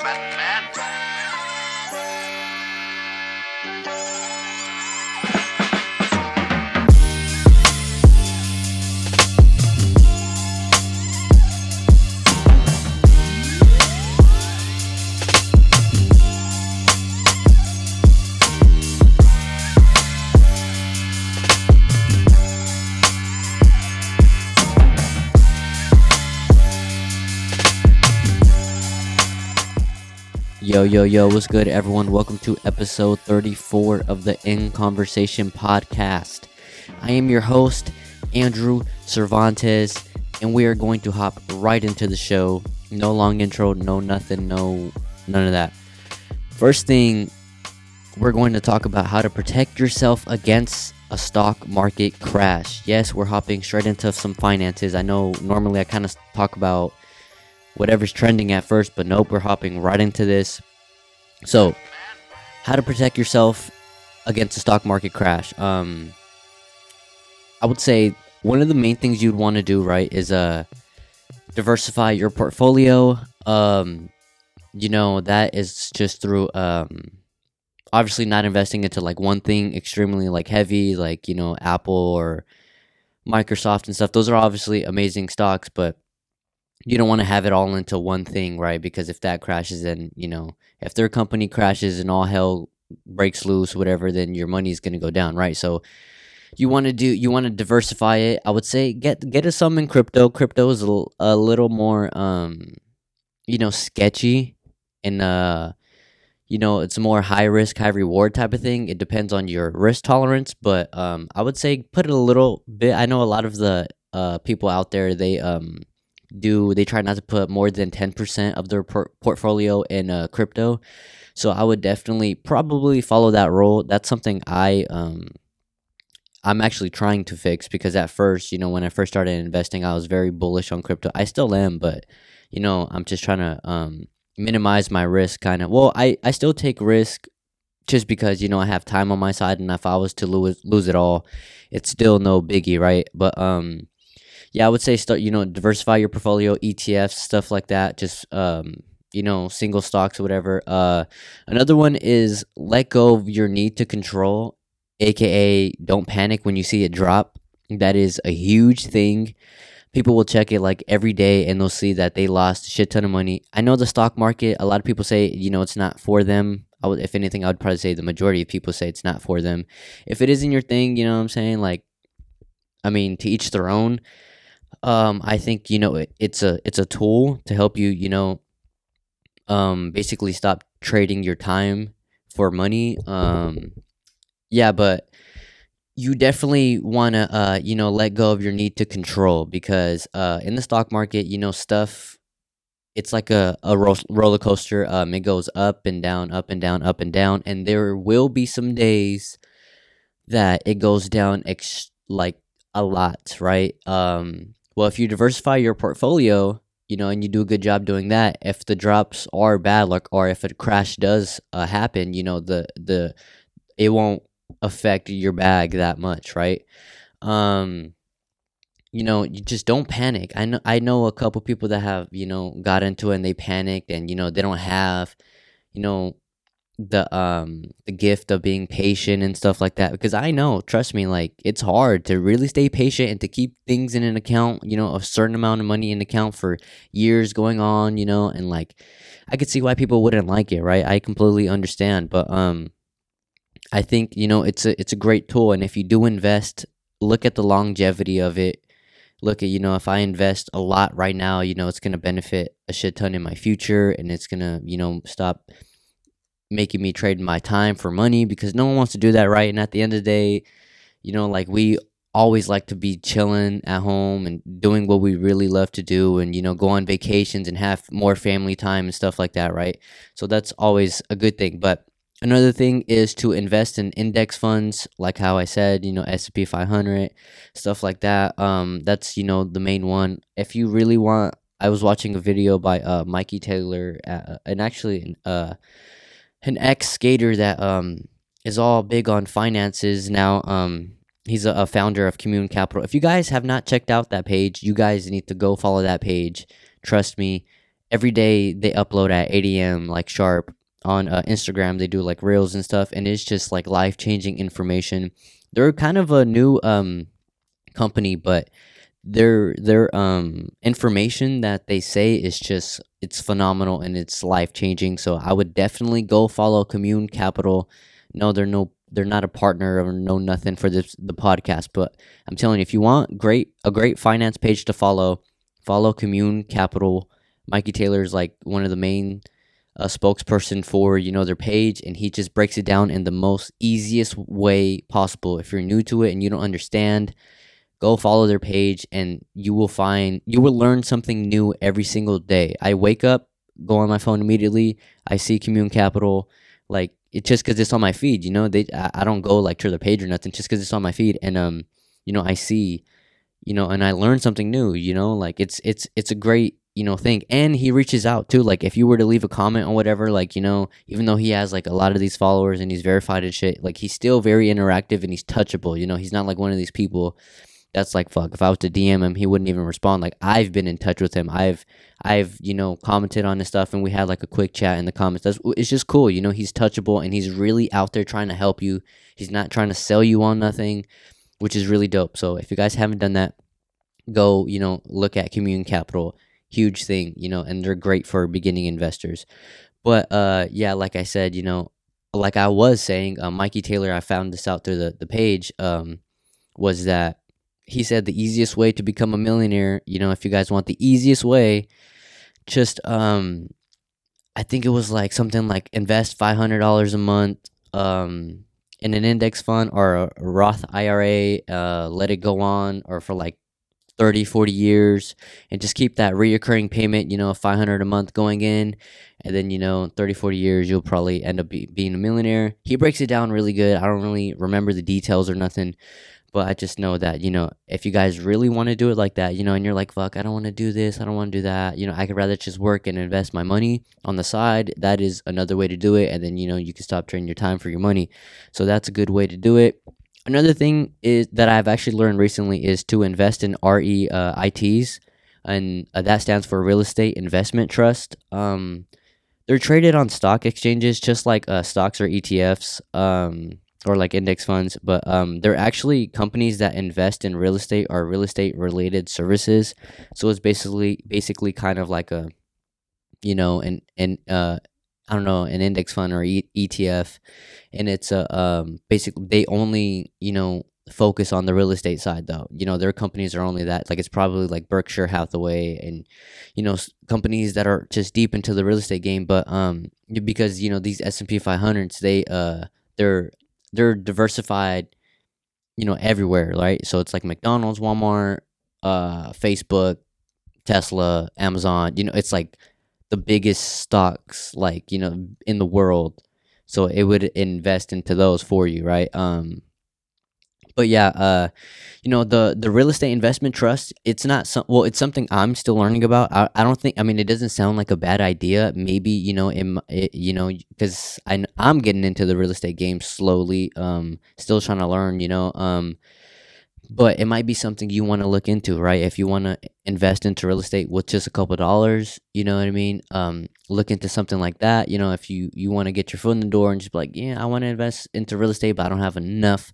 Batman. Yo, yo, yo, what's good, everyone? Welcome to episode 34 of the In Conversation podcast. I am your host, Andrew Cervantes, and we are going to hop right into the show. No long intro, no nothing, no none of that. First thing, we're going to talk about how to protect yourself against a stock market crash. Yes, we're hopping straight into some finances. I know normally I kind of talk about whatever's trending at first, but nope, we're hopping right into this. So, how to protect yourself against a stock market crash? Um, I would say one of the main things you'd want to do, right, is uh diversify your portfolio. Um, you know that is just through um obviously not investing into like one thing extremely like heavy, like you know Apple or Microsoft and stuff. Those are obviously amazing stocks, but you don't want to have it all into one thing, right? Because if that crashes, then you know, if their company crashes and all hell breaks loose, whatever, then your money's going to go down, right? So you want to do, you want to diversify it. I would say get get a some in crypto. Crypto is a, a little more, um, you know, sketchy, and uh, you know, it's more high risk, high reward type of thing. It depends on your risk tolerance, but um, I would say put it a little bit. I know a lot of the uh people out there they um do they try not to put more than 10% of their por- portfolio in uh, crypto. So i would definitely probably follow that rule. That's something i um i'm actually trying to fix because at first you know when i first started investing i was very bullish on crypto. I still am but you know i'm just trying to um minimize my risk kind of well i i still take risk just because you know i have time on my side and if i was to lose lose it all it's still no biggie right? But um yeah, I would say start, you know, diversify your portfolio, ETFs, stuff like that. Just, um, you know, single stocks or whatever. Uh, another one is let go of your need to control, aka don't panic when you see it drop. That is a huge thing. People will check it like every day and they'll see that they lost a shit ton of money. I know the stock market, a lot of people say, you know, it's not for them. I would, if anything, I would probably say the majority of people say it's not for them. If it isn't your thing, you know what I'm saying? Like, I mean, to each their own um, I think you know it, it's a it's a tool to help you you know um, basically stop trading your time for money. Um, yeah, but you definitely want to uh, you know let go of your need to control because uh, in the stock market you know stuff it's like a, a ro- roller coaster um, it goes up and down up and down up and down and there will be some days that it goes down ex- like a lot right um well, if you diversify your portfolio, you know, and you do a good job doing that, if the drops are bad, like, or if a crash does uh, happen, you know, the the it won't affect your bag that much, right? Um, you know, you just don't panic. I know I know a couple people that have you know got into it and they panicked, and you know they don't have, you know, the um the gift of being patient and stuff like that because I know trust me like it's hard to really stay patient and to keep things in an account you know a certain amount of money in account for years going on you know and like I could see why people wouldn't like it right? I completely understand but um I think you know it's a it's a great tool and if you do invest look at the longevity of it. Look at you know if I invest a lot right now you know it's going to benefit a shit ton in my future and it's going to you know stop making me trade my time for money because no one wants to do that, right? And at the end of the day, you know, like we always like to be chilling at home and doing what we really love to do and you know go on vacations and have more family time and stuff like that right? So that's always a good thing. But another thing is to invest in index funds like how i said you know s&p 500 stuff like that. Um that's you know the main one. If you really want i was watching a video by uh mikey taylor uh, and actually uh an ex skater that um is all big on finances now. Um, he's a, a, founder of Commune Capital. If you guys have not checked out that page, you guys need to go follow that page. Trust me, every day they upload at 8 a.m. like sharp on uh, Instagram. They do like reels and stuff, and it's just like life changing information. They're kind of a new um company, but their their um information that they say is just it's phenomenal and it's life changing. So I would definitely go follow Commune Capital. No, they're no they're not a partner or no nothing for this the podcast, but I'm telling you, if you want great a great finance page to follow, follow Commune Capital. Mikey Taylor is like one of the main uh, spokesperson for you know their page, and he just breaks it down in the most easiest way possible. If you're new to it and you don't understand, go follow their page, and you will find you will learn something new every single day. I wake up, go on my phone immediately, I see Commune Capital, like it's just because it's on my feed. You know, they I, I don't go like to their page or nothing, just because it's on my feed, and um, you know, I see, you know, and I learn something new. You know, like it's it's it's a great you know thing and he reaches out too like if you were to leave a comment or whatever like you know even though he has like a lot of these followers and he's verified and shit like he's still very interactive and he's touchable you know he's not like one of these people that's like fuck if i was to dm him he wouldn't even respond. Like i've been in touch with him. I've i've you know commented on his stuff and we had like a quick chat in the comments. That's it's just cool you know he's touchable and he's really out there trying to help you. He's not trying to sell you on nothing which is really dope. So if you guys haven't done that go you know look at commune capital. Huge thing, you know, and they're great for beginning investors. But uh, yeah, like I said, you know, like I was saying, uh, Mikey Taylor, I found this out through the, the page, um, was that he said the easiest way to become a millionaire, you know, if you guys want the easiest way, just, um, I think it was like something like invest $500 a month, um, in an index fund or a Roth IRA, uh, let it go on, or for like 30 40 years and just keep that reoccurring payment you know 500 a month going in. And then you know 30 40 years you'll probably end up be, being a millionaire. He breaks it down really good. I don't really remember the details or nothing but i just know that you know if you guys really want to do it like that you know and you're like fuck i don't want to do this i don't want to do that you know i could rather just work and invest my money on the side. That is another way to do it and then you know you can stop trading your time for your money. So that's a good way to do it. Another thing is that I've actually learned recently is to invest in REITs, and uh, that stands for Real Estate Investment Trust. Um, they're traded on stock exchanges just like uh, stocks or ETFs um, or like index funds, but um, they're actually companies that invest in real estate or real estate related services. So it's basically basically kind of like a you know an an uh, I don't know, an index fund or e- ETF, and it's a um, basically they only you know focus on the real estate side though. You know, their companies are only that like it's probably like Berkshire Hathaway and you know companies that are just deep into the real estate game. But um, because you know these S and P 500s, they uh they're they're diversified, you know, everywhere, right? So it's like McDonald's, Walmart, uh, Facebook, Tesla, Amazon. You know, it's like the biggest stocks like you know in the world so it would invest into those for you right um but yeah uh you know the the real estate investment trust it's not some well it's something i'm still learning about. I, I don't think i mean it doesn't sound like a bad idea. Maybe you know it, it you know because i i'm getting into the real estate game slowly um still trying to learn you know um but it might be something you want to look into right? If you want to invest into real estate with just a couple dollars you know what i mean? Um look into something like that you know if you you want to get your foot in the door and just be like yeah i want to invest into real estate but i don't have enough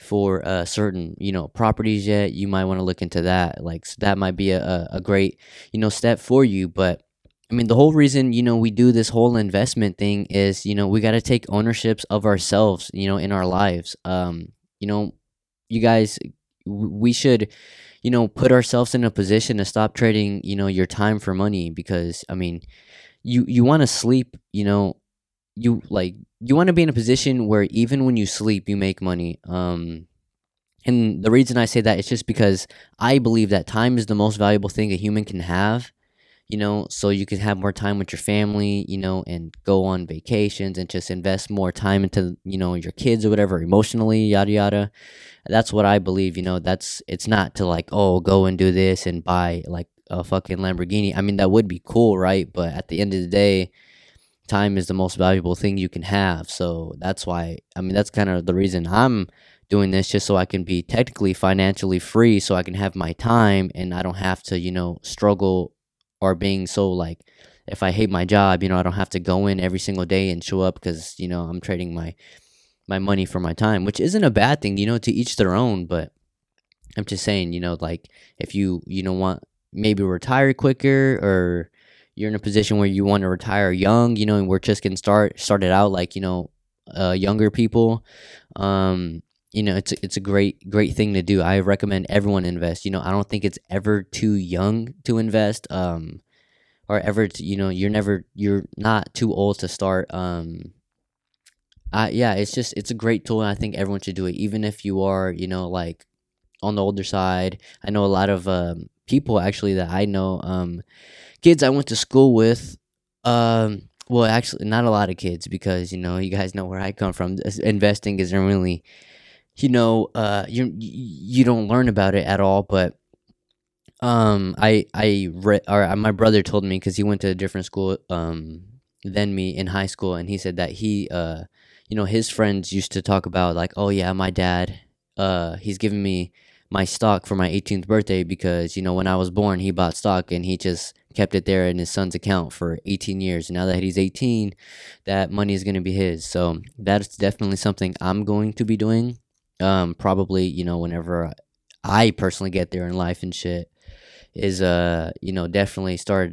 for uh, certain you know properties yet. You might want to look into that. Like so that might be a, a great you know step for you. But I mean, the whole reason, you know, we do this whole investment thing is, you know, we got to take ownerships of ourselves, you know, in our lives. Um, you know, you guys we should you know put ourselves in a position to stop trading you know your time for money because i mean you you want to sleep you know you like you want to be in a position where even when you sleep you make money um and the reason i say that is just because i believe that time is the most valuable thing a human can have you know, so you can have more time with your family, you know, and go on vacations and just invest more time into, you know, your kids or whatever, emotionally, yada yada. That's what I believe, you know, that's it's not to like, oh, go and do this and buy like a fucking Lamborghini. I mean, that would be cool, right? But at the end of the day, time is the most valuable thing you can have. So that's why, I mean, that's kind of the reason I'm doing this just so I can be technically financially free so I can have my time and I don't have to, you know, struggle or being so like if I hate my job, you know, I don't have to go in every single day and show up because you know I'm trading my my money for my time, which isn't a bad thing, you know, to each their own. But I'm just saying, you know, like if you you know want maybe retire quicker or you're in a position where you want to retire young, you know, and we're just getting start started out like you know, uh, younger people. Um, you know, it's it's a great great thing to do. I recommend everyone invest. You know, I don't think it's ever too young to invest. Um, or ever to, you know you're never you're not too old to start um uh, yeah it's just it's a great tool and i think everyone should do it even if you are you know like on the older side i know a lot of um, people actually that i know um kids i went to school with um well actually not a lot of kids because you know you guys know where i come from. Investing isn't really you know uh you you don't learn about it at all but um, I I read or uh, my brother told me because he went to a different school um than me in high school, and he said that he uh you know his friends used to talk about like oh yeah my dad uh he's giving me my stock for my 18th birthday because you know when I was born he bought stock and he just kept it there in his son's account for 18 years. Now that he's 18, that money is going to be his. So that's definitely something I'm going to be doing. Um, probably you know whenever I personally get there in life and shit is uh you know definitely start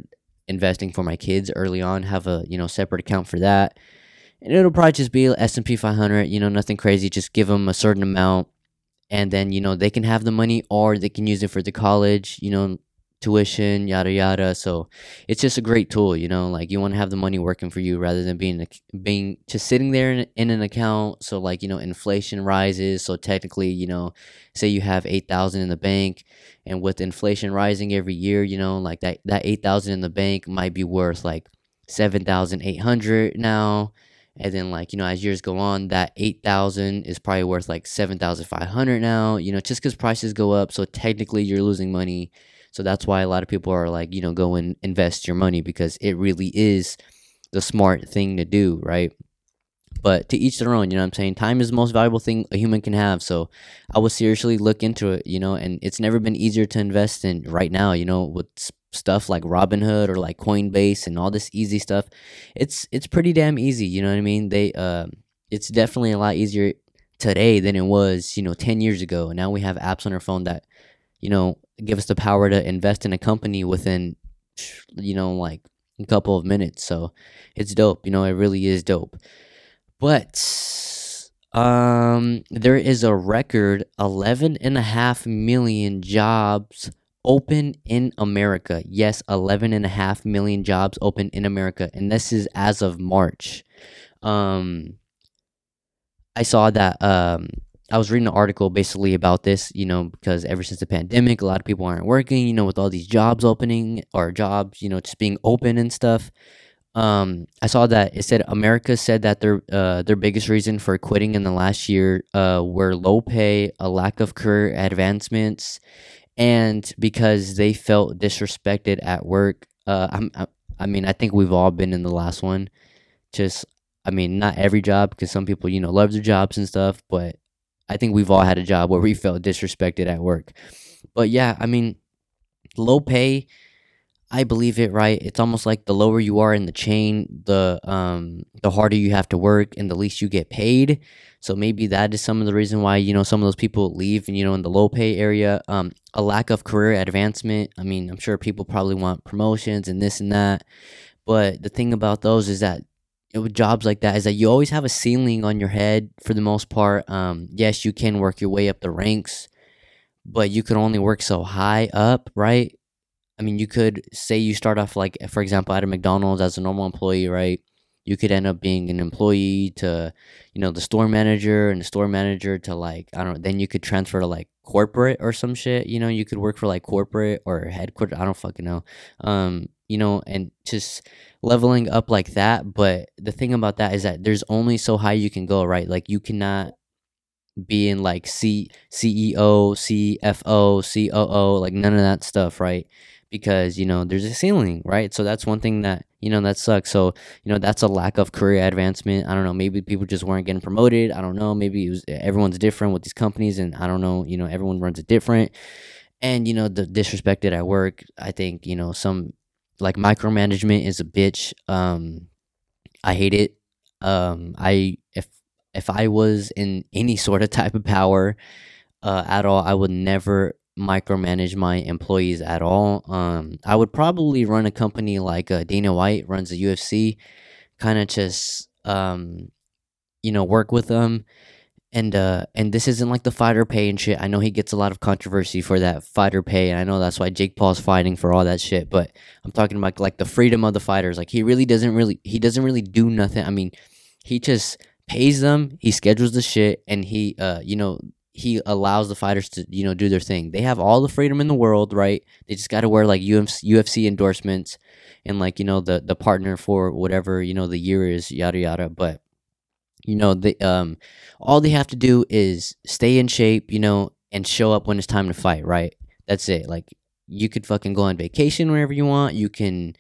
investing for my kids early on have a you know separate account for that and it'll probably just be s&p 500 you know nothing crazy just give them a certain amount and then you know they can have the money or they can use it for the college you know tuition, yada yada. So it's just a great tool, you know. Like you want to have the money working for you rather than being being just sitting there in, in an account. So like you know, inflation rises. So technically, you know, say you have eight thousand in the bank, and with inflation rising every year, you know, like that that eight thousand in the bank might be worth like seven thousand eight hundred now. And then, like, you know, as years go on, that 8,000 is probably worth like 7,500 now, you know, just because prices go up. So technically, you're losing money so that's why a lot of people are like, you know, go and invest your money because it really is the smart thing to do, right? But to each their own, you know what I'm saying? Time is the most valuable thing a human can have. So I would seriously look into it, you know, and it's never been easier to invest in right now, you know, with stuff like Robinhood or like Coinbase and all this easy stuff. It's it's pretty damn easy, you know what I mean? They uh it's definitely a lot easier today than it was, you know, 10 years ago. Now we have apps on our phone that you know, give us the power to invest in a company within, you know, like a couple of minutes. So it's dope. You know, it really is dope. But um, there is a record 11 and a half million jobs open in America. Yes, 11 and a half million jobs open in America. And this is as of March. Um, I saw that um, I was reading an article basically about this, you know, because ever since the pandemic, a lot of people aren't working, you know, with all these jobs opening or jobs, you know, just being open and stuff. Um, I saw that it said America said that their uh, their biggest reason for quitting in the last year uh, were low pay, a lack of career advancements, and because they felt disrespected at work. Uh, I'm, I, I mean, I think we've all been in the last one. Just, I mean, not every job because some people, you know, love their jobs and stuff, but I think we've all had a job where we felt disrespected at work. But yeah, I mean, low pay, I believe it, right? It's almost like the lower you are in the chain, the um the harder you have to work and the least you get paid. So maybe that is some of the reason why, you know, some of those people leave and you know in the low pay area. Um a lack of career advancement. I mean, I'm sure people probably want promotions and this and that. But the thing about those is that with jobs like that is that you always have a ceiling on your head for the most part. Um, yes, you can work your way up the ranks, but you can only work so high up, right? I mean, you could say you start off like, for example, at a McDonald's as a normal employee, right? You could end up being an employee to, you know, the store manager and the store manager to like, I don't know, then you could transfer to like corporate or some shit. You know, you could work for like corporate or headquarters. I don't fucking know. Um, you know, and just leveling up like that. But the thing about that is that there's only so high you can go, right? Like you cannot be in like C CEO, CFO, COO, like none of that stuff, right? Because you know there's a ceiling, right? So that's one thing that you know that sucks. So you know that's a lack of career advancement. I don't know. Maybe people just weren't getting promoted. I don't know. Maybe it was everyone's different with these companies, and I don't know. You know, everyone runs it different. And you know the disrespected at work. I think you know some like micromanagement is a bitch. Um, I hate it. Um, I if if I was in any sort of type of power uh, at all, I would never micromanage my employees at all. Um, I would probably run a company like uh, Dana White runs the UFC, kind of just um, you know work with them and uh and this isn't like the fighter pay and shit. I know he gets a lot of controversy for that fighter pay, and I know that's why Jake Paul's fighting for all that shit. But I'm talking about like the freedom of the fighters. Like he really doesn't really he doesn't really do nothing. I mean, he just pays them, he schedules the shit, and he uh you know he allows the fighters to you know do their thing. They have all the freedom in the world, right? They just got to wear like UFC, UFC endorsements and like you know the the partner for whatever you know the year is, yada yada. But you know they um all they have to do is stay in shape you know and show up when it's time to fight right that's it like you could fucking go on vacation wherever you want you can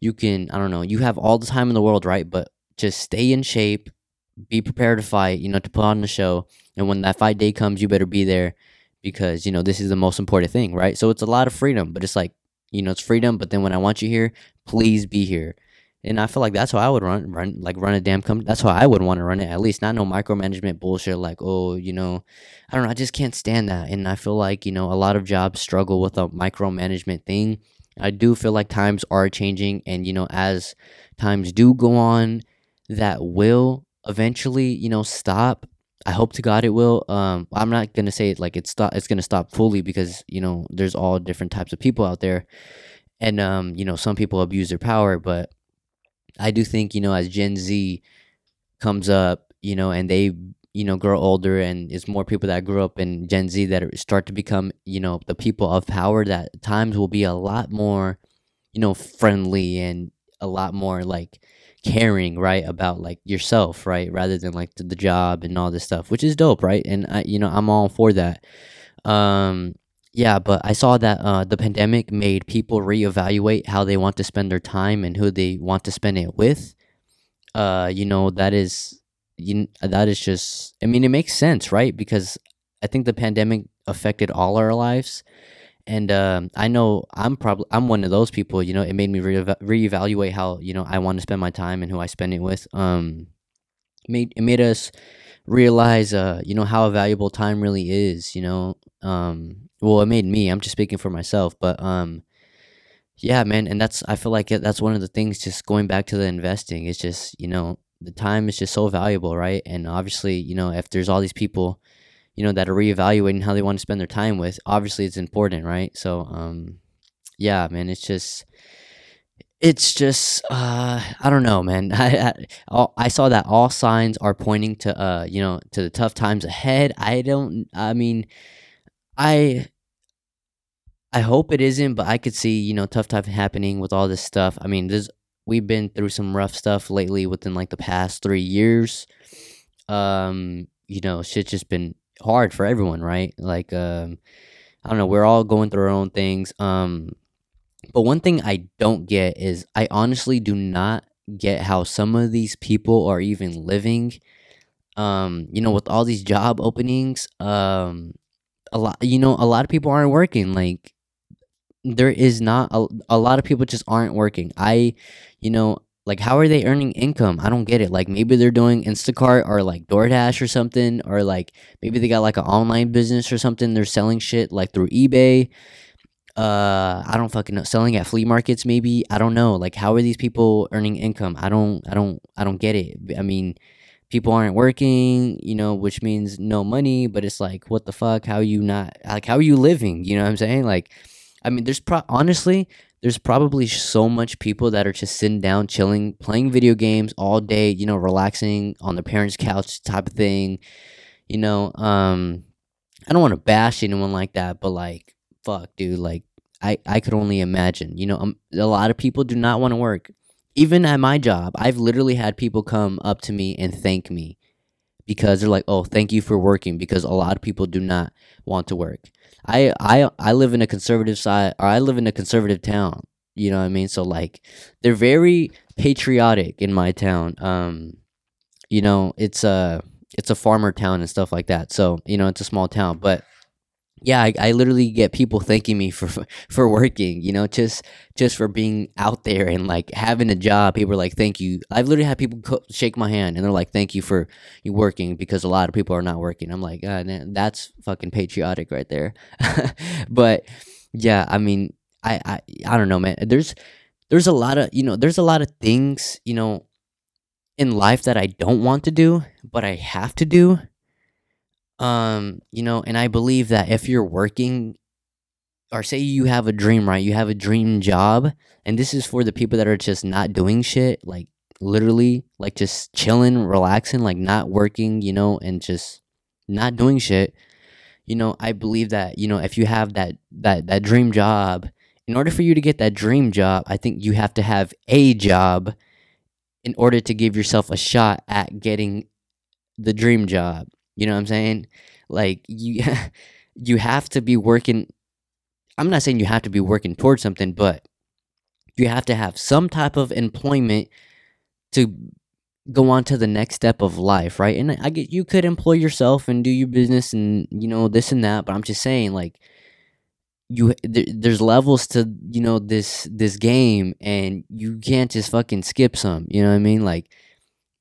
you can i don't know you have all the time in the world right but just stay in shape be prepared to fight you know to put on the show and when that fight day comes you better be there because you know this is the most important thing right so it's a lot of freedom but it's like you know it's freedom but then when i want you here please be here and I feel like that's how I would run, run like run a damn company. That's how I would want to run it. At least not no micromanagement bullshit. Like, oh, you know, I don't know. I just can't stand that. And I feel like you know a lot of jobs struggle with a micromanagement thing. I do feel like times are changing, and you know, as times do go on, that will eventually, you know, stop. I hope to God it will. Um, I'm not gonna say it like it's stop. It's gonna stop fully because you know there's all different types of people out there, and um, you know, some people abuse their power, but I do think, you know, as Gen Z comes up, you know, and they, you know, grow older and it's more people that grew up in Gen Z that start to become, you know, the people of power that times will be a lot more, you know, friendly and a lot more like caring, right, about like yourself, right, rather than like the, the job and all this stuff, which is dope, right? And I, you know, I'm all for that. Um, yeah, but I saw that uh, the pandemic made people reevaluate how they want to spend their time and who they want to spend it with. Uh, you know that is, you that is just. I mean, it makes sense, right? Because I think the pandemic affected all our lives, and um, I know I'm probably I'm one of those people. You know, it made me re- reevaluate how you know I want to spend my time and who I spend it with. Um, made it made us realize, uh, you know, how valuable time really is. You know, um, well, it made me. I'm just speaking for myself, but um, yeah, man, and that's I feel like that's one of the things. Just going back to the investing, it's just you know the time is just so valuable, right? And obviously, you know, if there's all these people, you know, that are reevaluating how they want to spend their time with, obviously it's important, right? So, um, yeah, man, it's just it's just uh, I don't know, man. I, I I saw that all signs are pointing to uh you know to the tough times ahead. I don't. I mean, I I hope it isn't, but I could see, you know, tough time happening with all this stuff. I mean, this we've been through some rough stuff lately within like the past three years. Um, you know, shit's just been hard for everyone, right? Like, um, I don't know, we're all going through our own things. Um, but one thing I don't get is I honestly do not get how some of these people are even living. Um, you know, with all these job openings, um, a lot, you know, a lot of people aren't working. Like, there is not a, a lot of people just aren't working. I, you know, like how are they earning income? I don't get it. Like maybe they're doing Instacart or like DoorDash or something, or like maybe they got like an online business or something. They're selling shit like through eBay. Uh, I don't fucking know. Selling at flea markets, maybe. I don't know. Like how are these people earning income? I don't, I don't, I don't get it. I mean, people aren't working, you know, which means no money. But it's like, what the fuck? How are you not? Like how are you living? You know what I'm saying? Like I mean, there's pro- honestly, there's probably so much people that are just sitting down, chilling, playing video games all day, you know, relaxing on their parents' couch type of thing. You know, um, I don't want to bash anyone like that, but like, fuck, dude, like, I, I could only imagine. You know, um, a lot of people do not want to work. Even at my job, I've literally had people come up to me and thank me because they're like, "Oh, thank you for working." Because a lot of people do not want to work. I I I live in a conservative side or I live in a conservative town. You know what I mean? So like they're very patriotic in my town. Um you know, it's a it's a farmer town and stuff like that. So, you know, it's a small town, but yeah, I, I literally get people thanking me for for working, you know, just just for being out there and like having a job. People are like, "Thank you." I've literally had people co- shake my hand and they're like, "Thank you for you working," because a lot of people are not working. I'm like, ah, that's fucking patriotic right there. but yeah, I mean, I, I I don't know, man. There's there's a lot of you know, there's a lot of things you know in life that I don't want to do, but I have to do um, you know, and I believe that if you're working or say you have a dream, right? You have a dream job, and this is for the people that are just not doing shit, like literally like just chilling, relaxing, like not working, you know, and just not doing shit. You know, I believe that, you know, if you have that that that dream job, in order for you to get that dream job, I think you have to have a job in order to give yourself a shot at getting the dream job. You know what I'm saying? Like you you have to be working I'm not saying you have to be working towards something, but you have to have some type of employment to go on to the next step of life, right? And I get you could employ yourself and do your business and you know this and that, but I'm just saying like you there, there's levels to you know this this game and you can't just fucking skip some, you know what I mean? Like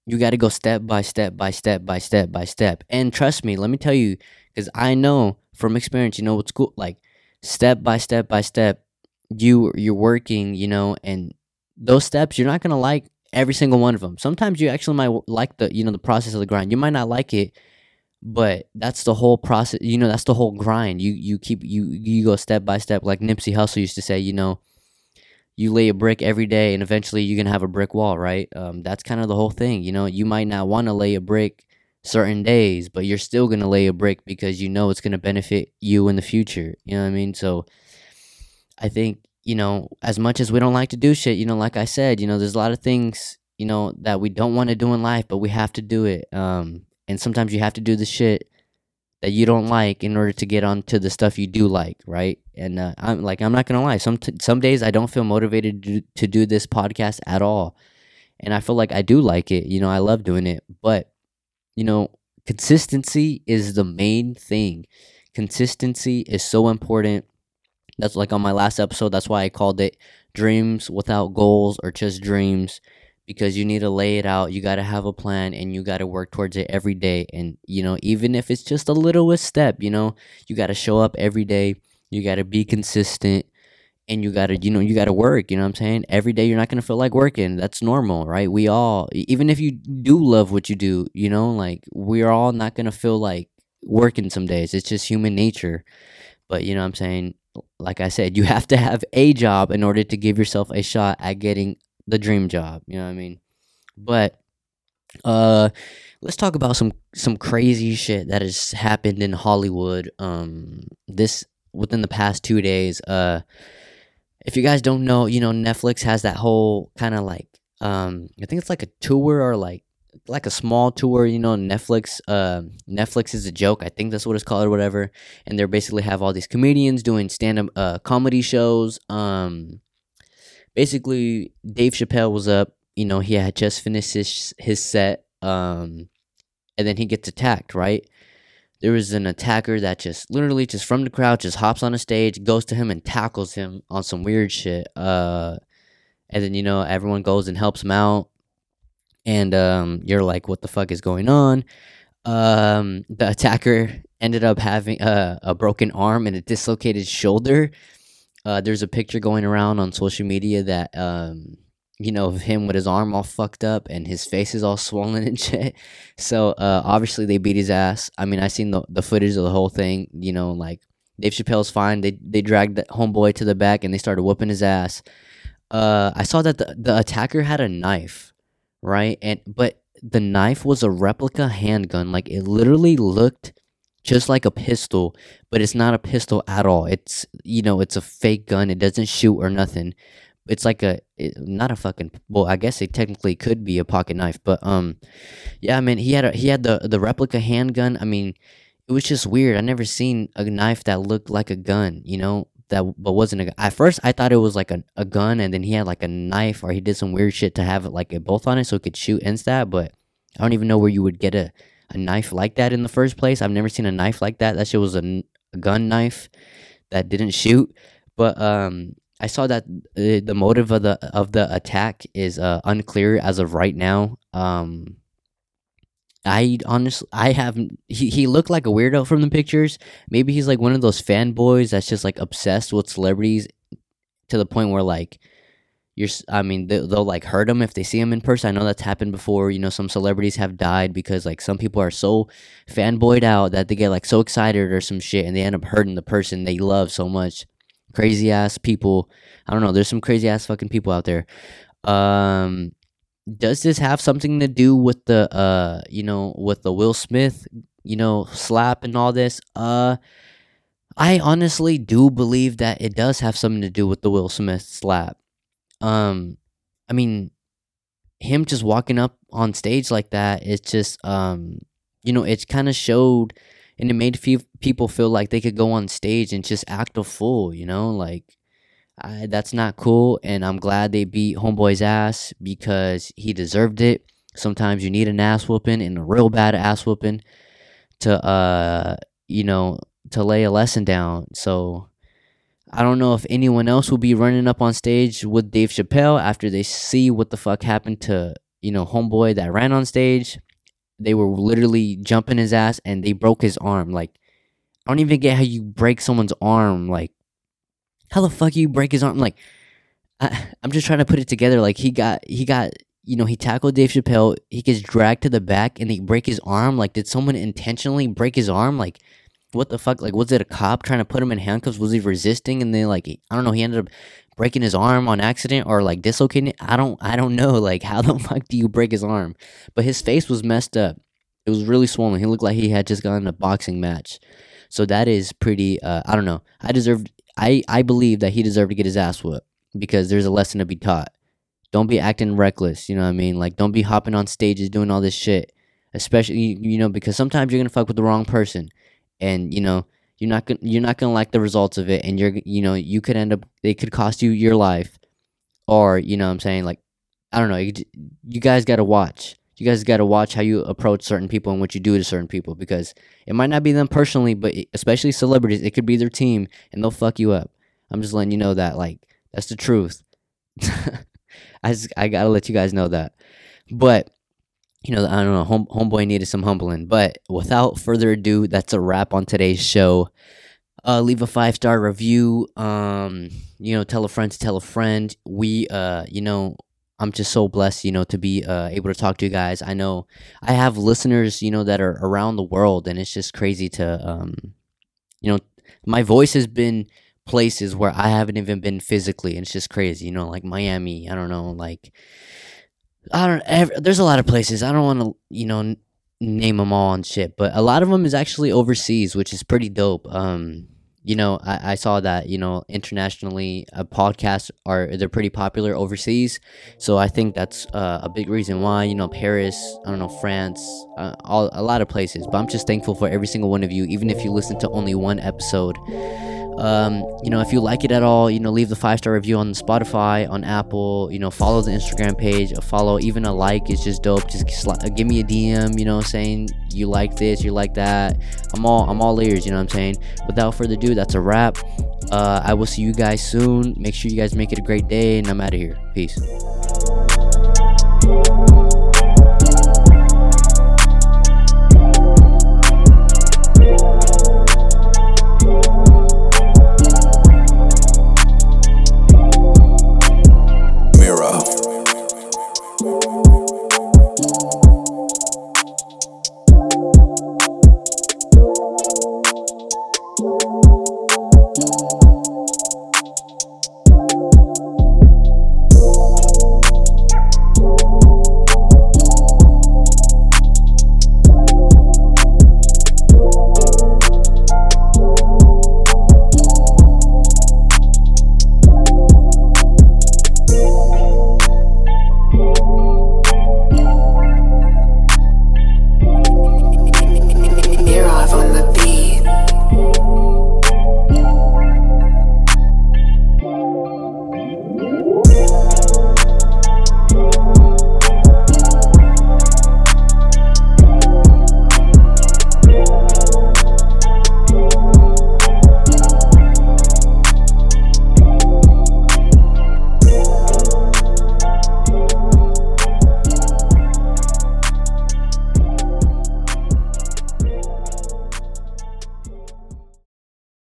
you got to go step by step by step by step by step. And trust me, let me tell you, because I know from experience, you know, what's cool, like step by step by step, you you're working, you know, and those steps you're not gonna like every single one of them. Sometimes you actually might like the you know the process of the grind. You might not like it, but that's the whole process. You know, that's the whole grind. You you keep you you go step by step, like Nipsey Hussle used to say. You know, you lay a brick every day and eventually you're gonna have a brick wall right? Um, that's kind of the whole thing you know? You might not want to lay a brick certain days but you're still gonna lay a brick because you know it's gonna benefit you in the future you know what i mean? So i think you know as much as we don't like to do shit you know like i said you know there's a lot of things you know that we don't want to do in life but we have to do it um, and sometimes you have to do the shit that you don't like in order to get onto the stuff you do like, right? And uh, I'm like, I'm not gonna lie. Some t- some days I don't feel motivated to, to do this podcast at all, and I feel like I do like it. You know, I love doing it, but you know, consistency is the main thing. Consistency is so important. That's like on my last episode. That's why I called it "Dreams Without Goals" or just dreams because you need to lay it out. You got to have a plan and you got to work towards it every day. And, you know, even if it's just a littlest step, you know, you got to show up every day. You got to be consistent and you got to, you know, you got to work. You know what I'm saying? Every day you're not going to feel like working. That's normal, right? We all, even if you do love what you do, you know, like we're all not going to feel like working some days. It's just human nature. But, you know what I'm saying? Like I said, you have to have a job in order to give yourself a shot at getting the dream job. You know what I mean? But uh, let's talk about some some crazy shit that has happened in Hollywood. Um, this within the past two days. Uh, if you guys don't know, you know Netflix has that whole kind of like um, I think it's like a tour or like like a small tour, you know, Netflix uh Netflix is a joke. I think that's what it's called or whatever. And they basically have all these comedians doing stand up uh comedy shows. Um basically Dave Chappelle was up. You know, he had just finished his his set, um, and then he gets attacked. Right, there was an attacker that just literally just from the crowd just hops on the stage, goes to him and tackles him on some weird shit. Uh, and then you know everyone goes and helps him out, and um, you're like, what the fuck is going on? Um, the attacker ended up having a, a broken arm and a dislocated shoulder uh, there's a picture going around on social media that um, you know of him with his arm all fucked up and his face is all swollen and shit. So uh, obviously they beat his ass. I mean, I seen the the footage of the whole thing. You know, like Dave Chappelle's fine. They they dragged the homeboy to the back and they started whooping his ass. Uh, I saw that the the attacker had a knife, right? And but the knife was a replica handgun. Like it literally looked just like a pistol, but it's not a pistol at all. It's you know, it's a fake gun. It doesn't shoot or nothing. It's like a it, not a fucking well, I guess it technically could be a pocket knife, but um, yeah, I mean he had a he had the the replica handgun. I mean, it was just weird. I never seen a knife that looked like a gun. You know that, but wasn't a. At first, I thought it was like a, a gun, and then he had like a knife, or he did some weird shit to have it like a both on it, so it could shoot and stab. But I don't even know where you would get a a knife like that in the first place. I've never seen a knife like that. That shit was a, gun knife that didn't shoot. But um, I saw that the motive of the of the attack is uh, unclear as of right now. Um, I honestly, I have he he looked like a weirdo from the pictures. Maybe he's like one of those fanboys that's just like obsessed with celebrities to the point where like you're. I mean, they, they'll like hurt them if they see them in person. I know that's happened before. You know, some celebrities have died because like some people are so fanboyed out that they get like so excited or some shit, and they end up hurting the person they love so much. Crazy ass people. I don't know. There's some crazy ass fucking people out there. Um does this have something to do with the uh you know with the Will Smith you know slap and all this uh I honestly do believe that it does have something to do with the Will Smith slap um I mean him just walking up on stage like that it's just um you know it kind of showed and it made fe- people feel like they could go on stage and just act a fool you know like I, that's not cool, and I'm glad they beat Homeboy's ass because he deserved it. Sometimes you need an ass whooping and a real bad ass whooping to, uh, you know, to lay a lesson down. So I don't know if anyone else will be running up on stage with Dave Chappelle after they see what the fuck happened to, you know, Homeboy that ran on stage. They were literally jumping his ass and they broke his arm. Like, I don't even get how you break someone's arm. Like, how the fuck you break his arm? Like, I, I'm just trying to put it together. Like he got he got you know he tackled Dave Chappelle. He gets dragged to the back and they break his arm. Like, did someone intentionally break his arm? Like, what the fuck? Like, was it a cop trying to put him in handcuffs? Was he resisting? And then like I don't know. He ended up breaking his arm on accident or like dislocating it. I don't I don't know. Like, how the fuck do you break his arm? But his face was messed up. It was really swollen. He looked like he had just gotten a boxing match. So that is pretty. Uh, I don't know. I deserved I I believe that he deserved to get his ass whooped because there's a lesson to be taught. Don't be acting reckless. You know what I mean? Like don't be hopping on stages doing all this shit. Especially you know because sometimes you're gonna fuck with the wrong person, and you know you're not gonna you're not gonna like the results of it, and you're you know you could end up it could cost you your life, or you know what I'm saying like I don't know you, you guys got to watch you guys got to watch how you approach certain people and what you do to certain people because it might not be them personally, but especially celebrities, it could be their team and they'll fuck you up. I'm just letting you know that, like, that's the truth. I just, I gotta let you guys know that. But you know, I don't know, home, homeboy needed some humbling. But without further ado, that's a wrap on today's show. Uh, leave a five star review. Um, you know, tell a friend to tell a friend. We, uh, you know, I'm just so blessed, you know, to be uh, able to talk to you guys. I know I have listeners, you know, that are around the world, and it's just crazy to, um, you know, my voice has been places where I haven't even been physically, and it's just crazy, you know, like Miami. I don't know, like I don't. Ever, there's a lot of places. I don't want to, you know, name them all and shit, but a lot of them is actually overseas, which is pretty dope. Um, you know, I, I saw that, you know, internationally, uh, podcasts are, they're pretty popular overseas. So I think that's uh, a big reason why, you know, Paris, I don't know, France, uh, all, a lot of places. But I'm just thankful for every single one of you, even if you listen to only one episode. Um, you know, if you like it at all, you know, leave the five star review on Spotify, on Apple. You know, follow the Instagram page. A follow, even a like is just dope. Just sli- give me a DM. You know, saying you like this, you like that. I'm all, I'm all ears. You know what I'm saying? Without further ado, that's a wrap. Uh, I will see you guys soon. Make sure you guys make it a great day, and I'm out of here. Peace.